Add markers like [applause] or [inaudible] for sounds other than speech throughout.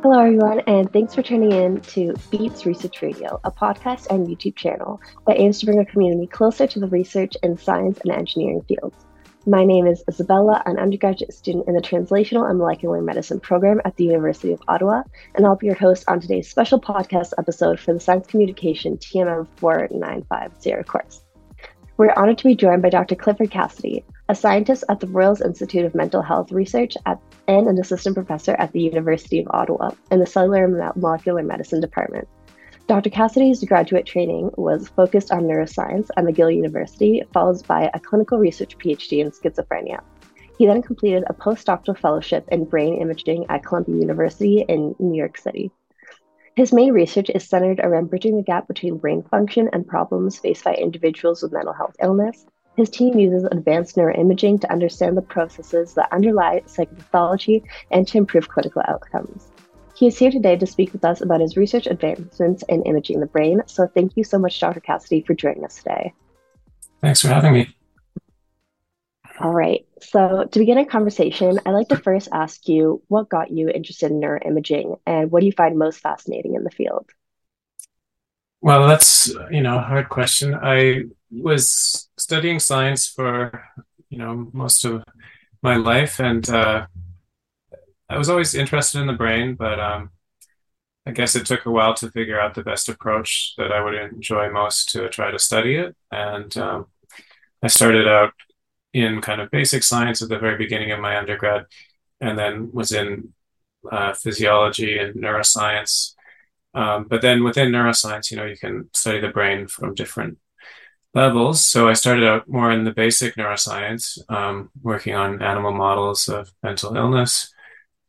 Hello, everyone, and thanks for tuning in to Beats Research Radio, a podcast and YouTube channel that aims to bring a community closer to the research in science and engineering fields. My name is Isabella, an undergraduate student in the Translational and Molecular Medicine program at the University of Ottawa, and I'll be your host on today's special podcast episode for the Science Communication TMM 4950 course. We're honored to be joined by Dr. Clifford Cassidy, a scientist at the Royal Institute of Mental Health Research at, and an assistant professor at the University of Ottawa in the Cellular and Molecular Medicine Department. Dr. Cassidy's graduate training was focused on neuroscience at McGill University, followed by a clinical research PhD in schizophrenia. He then completed a postdoctoral fellowship in brain imaging at Columbia University in New York City. His main research is centered around bridging the gap between brain function and problems faced by individuals with mental health illness. His team uses advanced neuroimaging to understand the processes that underlie psychopathology and to improve clinical outcomes. He is here today to speak with us about his research advancements in imaging the brain. So, thank you so much, Dr. Cassidy, for joining us today. Thanks for having me. All right. So, to begin a conversation, I'd like to first ask you what got you interested in neuroimaging and what do you find most fascinating in the field? Well, that's, you know, a hard question. I was studying science for, you know, most of my life and uh, I was always interested in the brain, but um, I guess it took a while to figure out the best approach that I would enjoy most to try to study it. And um, I started out in kind of basic science at the very beginning of my undergrad, and then was in uh, physiology and neuroscience. Um, but then within neuroscience, you know, you can study the brain from different levels. So I started out more in the basic neuroscience, um, working on animal models of mental illness,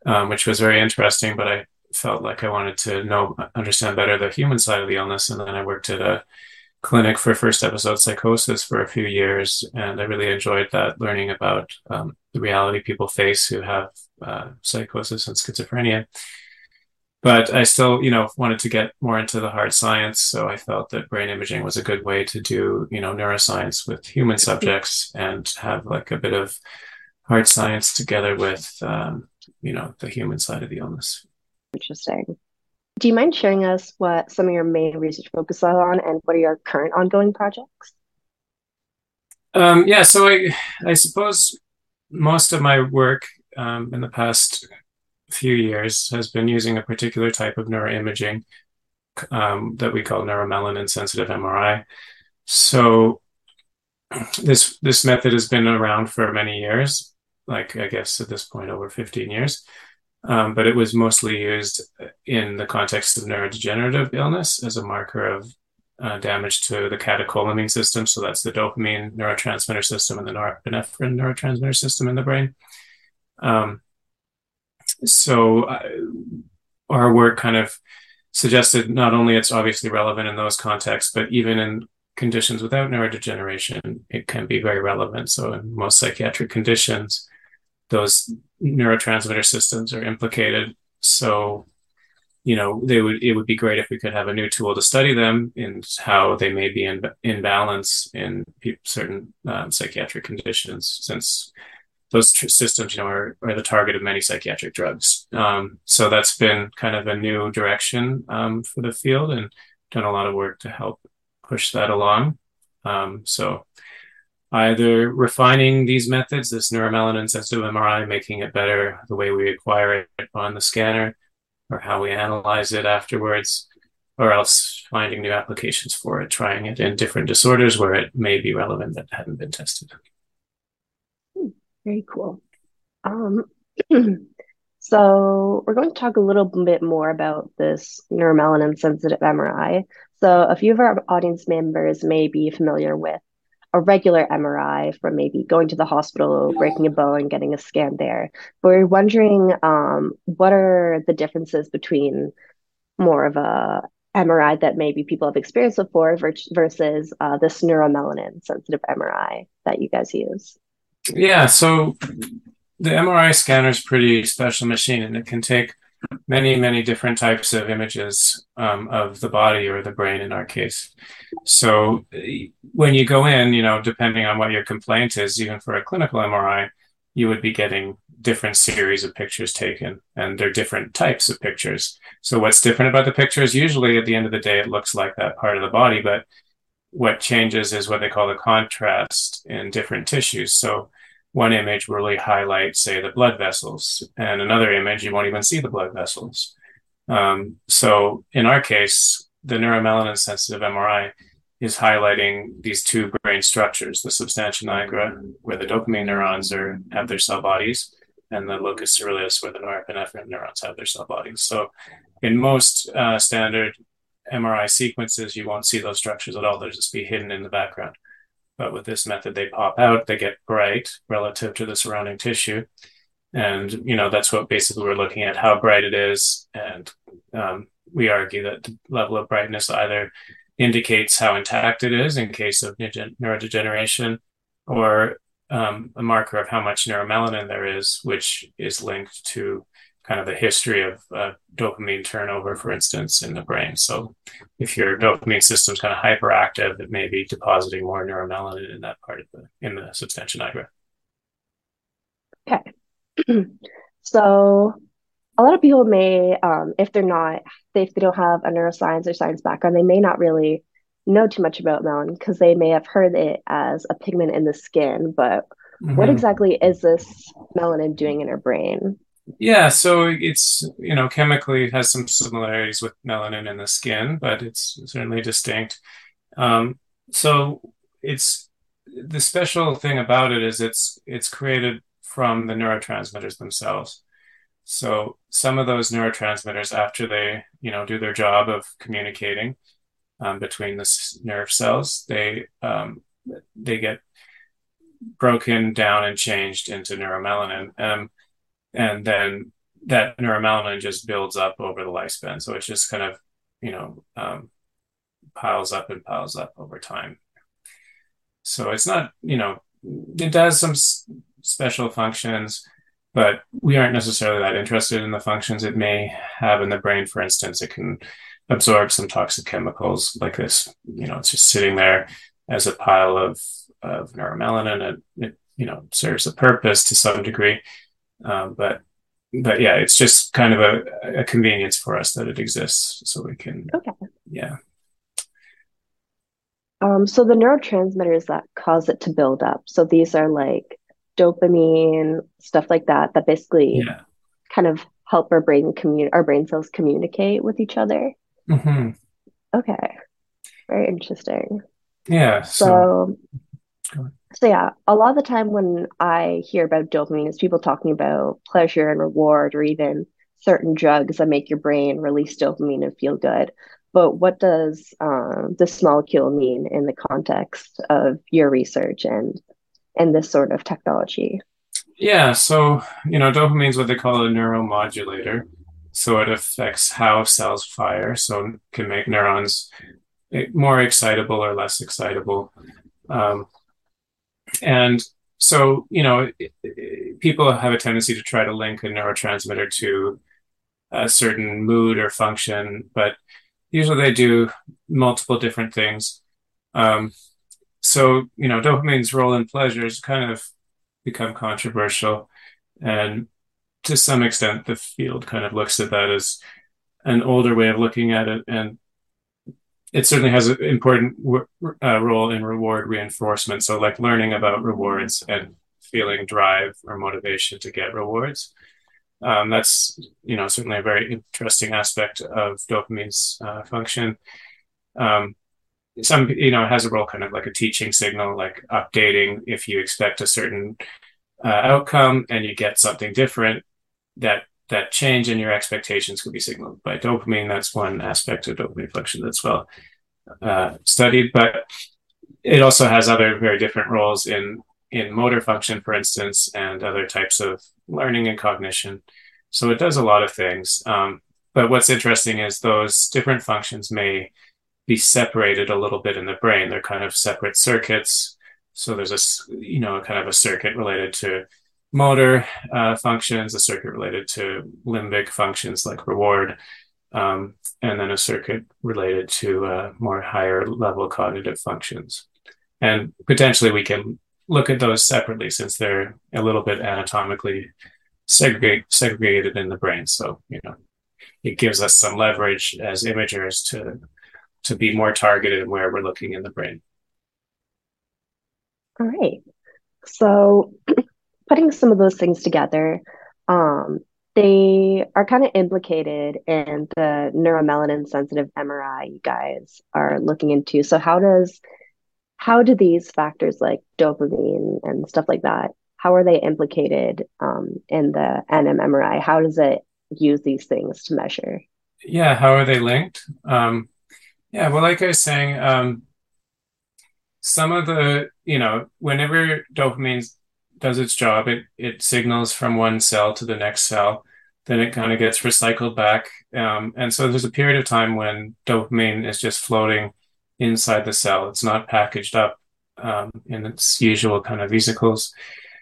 um, which was very interesting. But I felt like I wanted to know, understand better the human side of the illness, and then I worked at a clinic for first episode psychosis for a few years, and I really enjoyed that, learning about um, the reality people face who have uh, psychosis and schizophrenia. But I still, you know, wanted to get more into the hard science, so I felt that brain imaging was a good way to do, you know, neuroscience with human subjects and have like a bit of hard science together with, um, you know, the human side of the illness. Interesting. Do you mind sharing us what some of your main research focuses on and what are your current ongoing projects? Um, yeah, so I, I suppose most of my work um, in the past few years has been using a particular type of neuroimaging um, that we call neuromelanin sensitive MRI. So this this method has been around for many years, like I guess at this point over 15 years um, but it was mostly used in the context of neurodegenerative illness as a marker of uh, damage to the catecholamine system. So that's the dopamine neurotransmitter system and the norepinephrine neurotransmitter system in the brain. Um, so uh, our work kind of suggested not only it's obviously relevant in those contexts, but even in conditions without neurodegeneration, it can be very relevant. So in most psychiatric conditions, those neurotransmitter systems are implicated. So, you know, they would it would be great if we could have a new tool to study them and how they may be in in balance in certain um, psychiatric conditions, since those tr- systems, you know, are, are the target of many psychiatric drugs. Um, so that's been kind of a new direction um, for the field, and done a lot of work to help push that along. Um, so either refining these methods, this neuromelanin sensitive MRI, making it better the way we acquire it on the scanner or how we analyze it afterwards, or else finding new applications for it, trying it in different disorders where it may be relevant that hadn't been tested. Very cool. Um, [clears throat] so we're going to talk a little bit more about this neuromelanin sensitive MRI. So a few of our audience members may be familiar with a regular MRI from maybe going to the hospital, breaking a bone, getting a scan there. But we're wondering um, what are the differences between more of a MRI that maybe people have experienced before versus uh, this neuromelanin sensitive MRI that you guys use? Yeah, so the MRI scanner is pretty special machine and it can take many, many different types of images um, of the body or the brain in our case. So when you go in, you know, depending on what your complaint is, even for a clinical MRI, you would be getting different series of pictures taken and they're different types of pictures. So what's different about the pictures? Usually at the end of the day, it looks like that part of the body, but what changes is what they call the contrast in different tissues. So one image really highlight, say, the blood vessels, and another image you won't even see the blood vessels. Um, so in our case, the neuromelanin sensitive MRI is highlighting these two brain structures, the substantia nigra, where the dopamine neurons are have their cell bodies, and the locus coeruleus, where the norepinephrine neurons have their cell bodies. So in most uh, standard MRI sequences, you won't see those structures at all. They'll just be hidden in the background. But with this method, they pop out, they get bright relative to the surrounding tissue. And, you know, that's what basically we're looking at how bright it is. And um, we argue that the level of brightness either indicates how intact it is in case of neurodegeneration or um, a marker of how much neuromelanin there is, which is linked to kind of the history of uh, dopamine turnover, for instance, in the brain. So if your dopamine system is kind of hyperactive, it may be depositing more neuromelanin in that part of the in the substantia nigra. Okay. [clears throat] so a lot of people may, um, if they're not, if they don't have a neuroscience or science background, they may not really know too much about melanin because they may have heard it as a pigment in the skin. But mm-hmm. what exactly is this melanin doing in our brain? Yeah, so it's you know chemically it has some similarities with melanin in the skin, but it's certainly distinct. Um, so it's the special thing about it is it's it's created from the neurotransmitters themselves. So some of those neurotransmitters, after they you know do their job of communicating um, between the nerve cells, they um, they get broken down and changed into neuromelanin. Um, and then that neuromelanin just builds up over the lifespan. So it just kind of, you know, um, piles up and piles up over time. So it's not, you know, it does some s- special functions, but we aren't necessarily that interested in the functions it may have in the brain. For instance, it can absorb some toxic chemicals like this. You know, it's just sitting there as a pile of of neuromelanin, and it you know serves a purpose to some degree. Um, but but yeah, it's just kind of a, a convenience for us that it exists, so we can. Okay. Yeah. Um, so the neurotransmitters that cause it to build up. So these are like dopamine, stuff like that, that basically yeah. kind of help our brain commun- our brain cells communicate with each other. Mm-hmm. Okay. Very interesting. Yeah. So, so so yeah, a lot of the time when I hear about dopamine is people talking about pleasure and reward or even certain drugs that make your brain release dopamine and feel good. But what does um, this molecule mean in the context of your research and and this sort of technology? Yeah, so you know, dopamine is what they call a neuromodulator. So it affects how cells fire. So can make neurons more excitable or less excitable. Um, and so, you know, people have a tendency to try to link a neurotransmitter to a certain mood or function, but usually they do multiple different things. Um, so, you know, dopamine's role in pleasure has kind of become controversial. And to some extent, the field kind of looks at that as an older way of looking at it. And it certainly has an important uh, role in reward reinforcement. So, like learning about rewards and feeling drive or motivation to get rewards. Um, that's you know certainly a very interesting aspect of dopamine's uh, function. Um, some you know it has a role kind of like a teaching signal, like updating if you expect a certain uh, outcome and you get something different. That that change in your expectations could be signaled by dopamine. That's one aspect of dopamine function that's well uh, studied, but it also has other very different roles in in motor function, for instance, and other types of learning and cognition. So it does a lot of things. Um, but what's interesting is those different functions may be separated a little bit in the brain. They're kind of separate circuits. So there's a you know kind of a circuit related to motor uh, functions, a circuit related to limbic functions like reward, um, and then a circuit related to uh, more higher level cognitive functions. And potentially we can look at those separately since they're a little bit anatomically segregate, segregated in the brain. So, you know, it gives us some leverage as imagers to to be more targeted where we're looking in the brain. All right. So [clears throat] putting some of those things together, um, they are kind of implicated in the neuromelanin sensitive MRI you guys are looking into. So how does how do these factors like dopamine and stuff like that, how are they implicated um, in the NMMRI? How does it use these things to measure? Yeah, how are they linked? Um, yeah, well, like I was saying, um, some of the, you know, whenever dopamine does its job, it, it signals from one cell to the next cell, then it kind of gets recycled back. Um, and so there's a period of time when dopamine is just floating inside the cell. It's not packaged up um, in its usual kind of vesicles.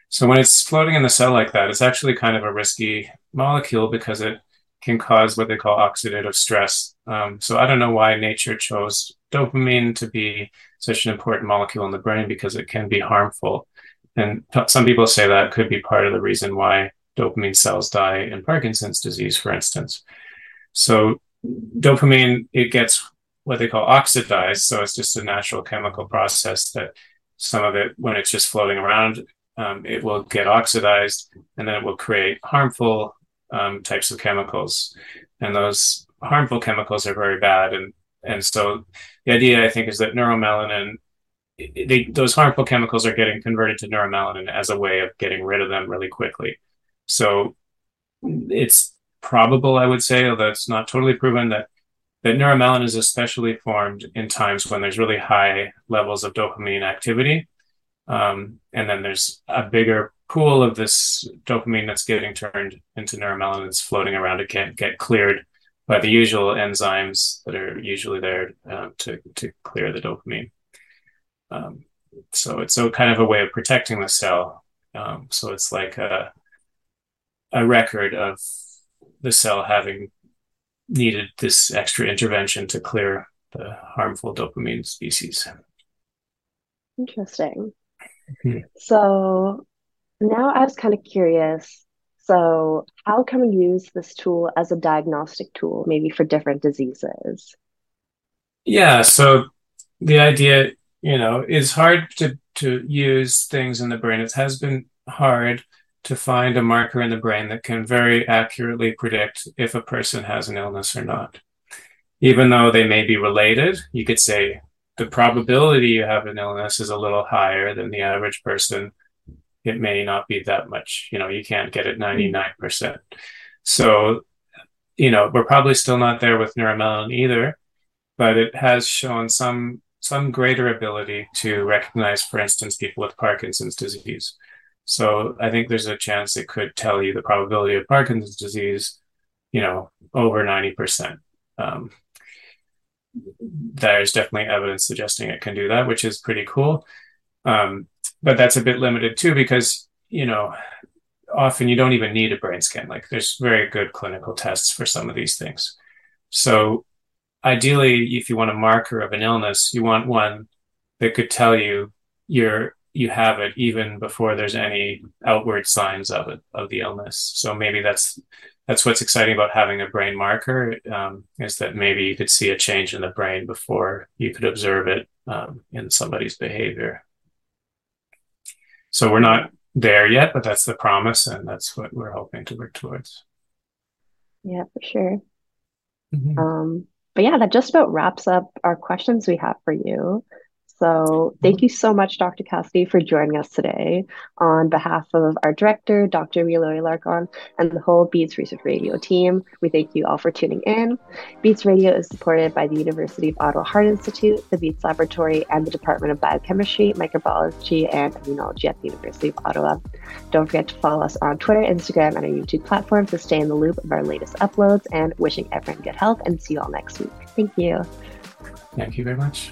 So when it's floating in the cell like that, it's actually kind of a risky molecule because it can cause what they call oxidative stress. Um, so I don't know why nature chose dopamine to be such an important molecule in the brain because it can be harmful. And some people say that could be part of the reason why dopamine cells die in Parkinson's disease, for instance. So dopamine, it gets what they call oxidized. So it's just a natural chemical process that some of it, when it's just floating around, um, it will get oxidized and then it will create harmful um, types of chemicals. And those harmful chemicals are very bad. And, and so the idea, I think, is that neuromelanin, they, those harmful chemicals are getting converted to neuromelanin as a way of getting rid of them really quickly. So it's probable, I would say, although it's not totally proven, that that neuromelanin is especially formed in times when there's really high levels of dopamine activity. Um, and then there's a bigger pool of this dopamine that's getting turned into neuromelanin that's floating around. It can't get cleared by the usual enzymes that are usually there uh, to, to clear the dopamine. Um, so it's a kind of a way of protecting the cell. Um, so it's like a, a record of the cell having needed this extra intervention to clear the harmful dopamine species. Interesting. Mm-hmm. So now I was kind of curious. So, how can we use this tool as a diagnostic tool, maybe for different diseases? Yeah. So, the idea, you know, it's hard to, to use things in the brain. It has been hard to find a marker in the brain that can very accurately predict if a person has an illness or not. Even though they may be related, you could say the probability you have an illness is a little higher than the average person. It may not be that much, you know, you can't get it 99%. So, you know, we're probably still not there with neuromelanin either, but it has shown some some greater ability to recognize, for instance, people with Parkinson's disease. So I think there's a chance it could tell you the probability of Parkinson's disease, you know, over 90%. Um, there's definitely evidence suggesting it can do that, which is pretty cool. Um, but that's a bit limited too, because, you know, often you don't even need a brain scan. Like there's very good clinical tests for some of these things. So ideally, if you want a marker of an illness, you want one that could tell you your you have it even before there's any outward signs of it of the illness. So maybe that's that's what's exciting about having a brain marker um, is that maybe you could see a change in the brain before you could observe it um, in somebody's behavior. So we're not there yet, but that's the promise, and that's what we're hoping to work towards. Yeah, for sure. Mm-hmm. Um, but yeah, that just about wraps up our questions we have for you. So thank you so much, Dr. Cassidy, for joining us today. On behalf of our director, Dr. Emilio Alarcon, and the whole Beats Research Radio team, we thank you all for tuning in. Beats Radio is supported by the University of Ottawa Heart Institute, the Beats Laboratory, and the Department of Biochemistry, Microbiology, and Immunology at the University of Ottawa. Don't forget to follow us on Twitter, Instagram, and our YouTube platform to stay in the loop of our latest uploads. And wishing everyone good health, and see you all next week. Thank you. Thank you very much.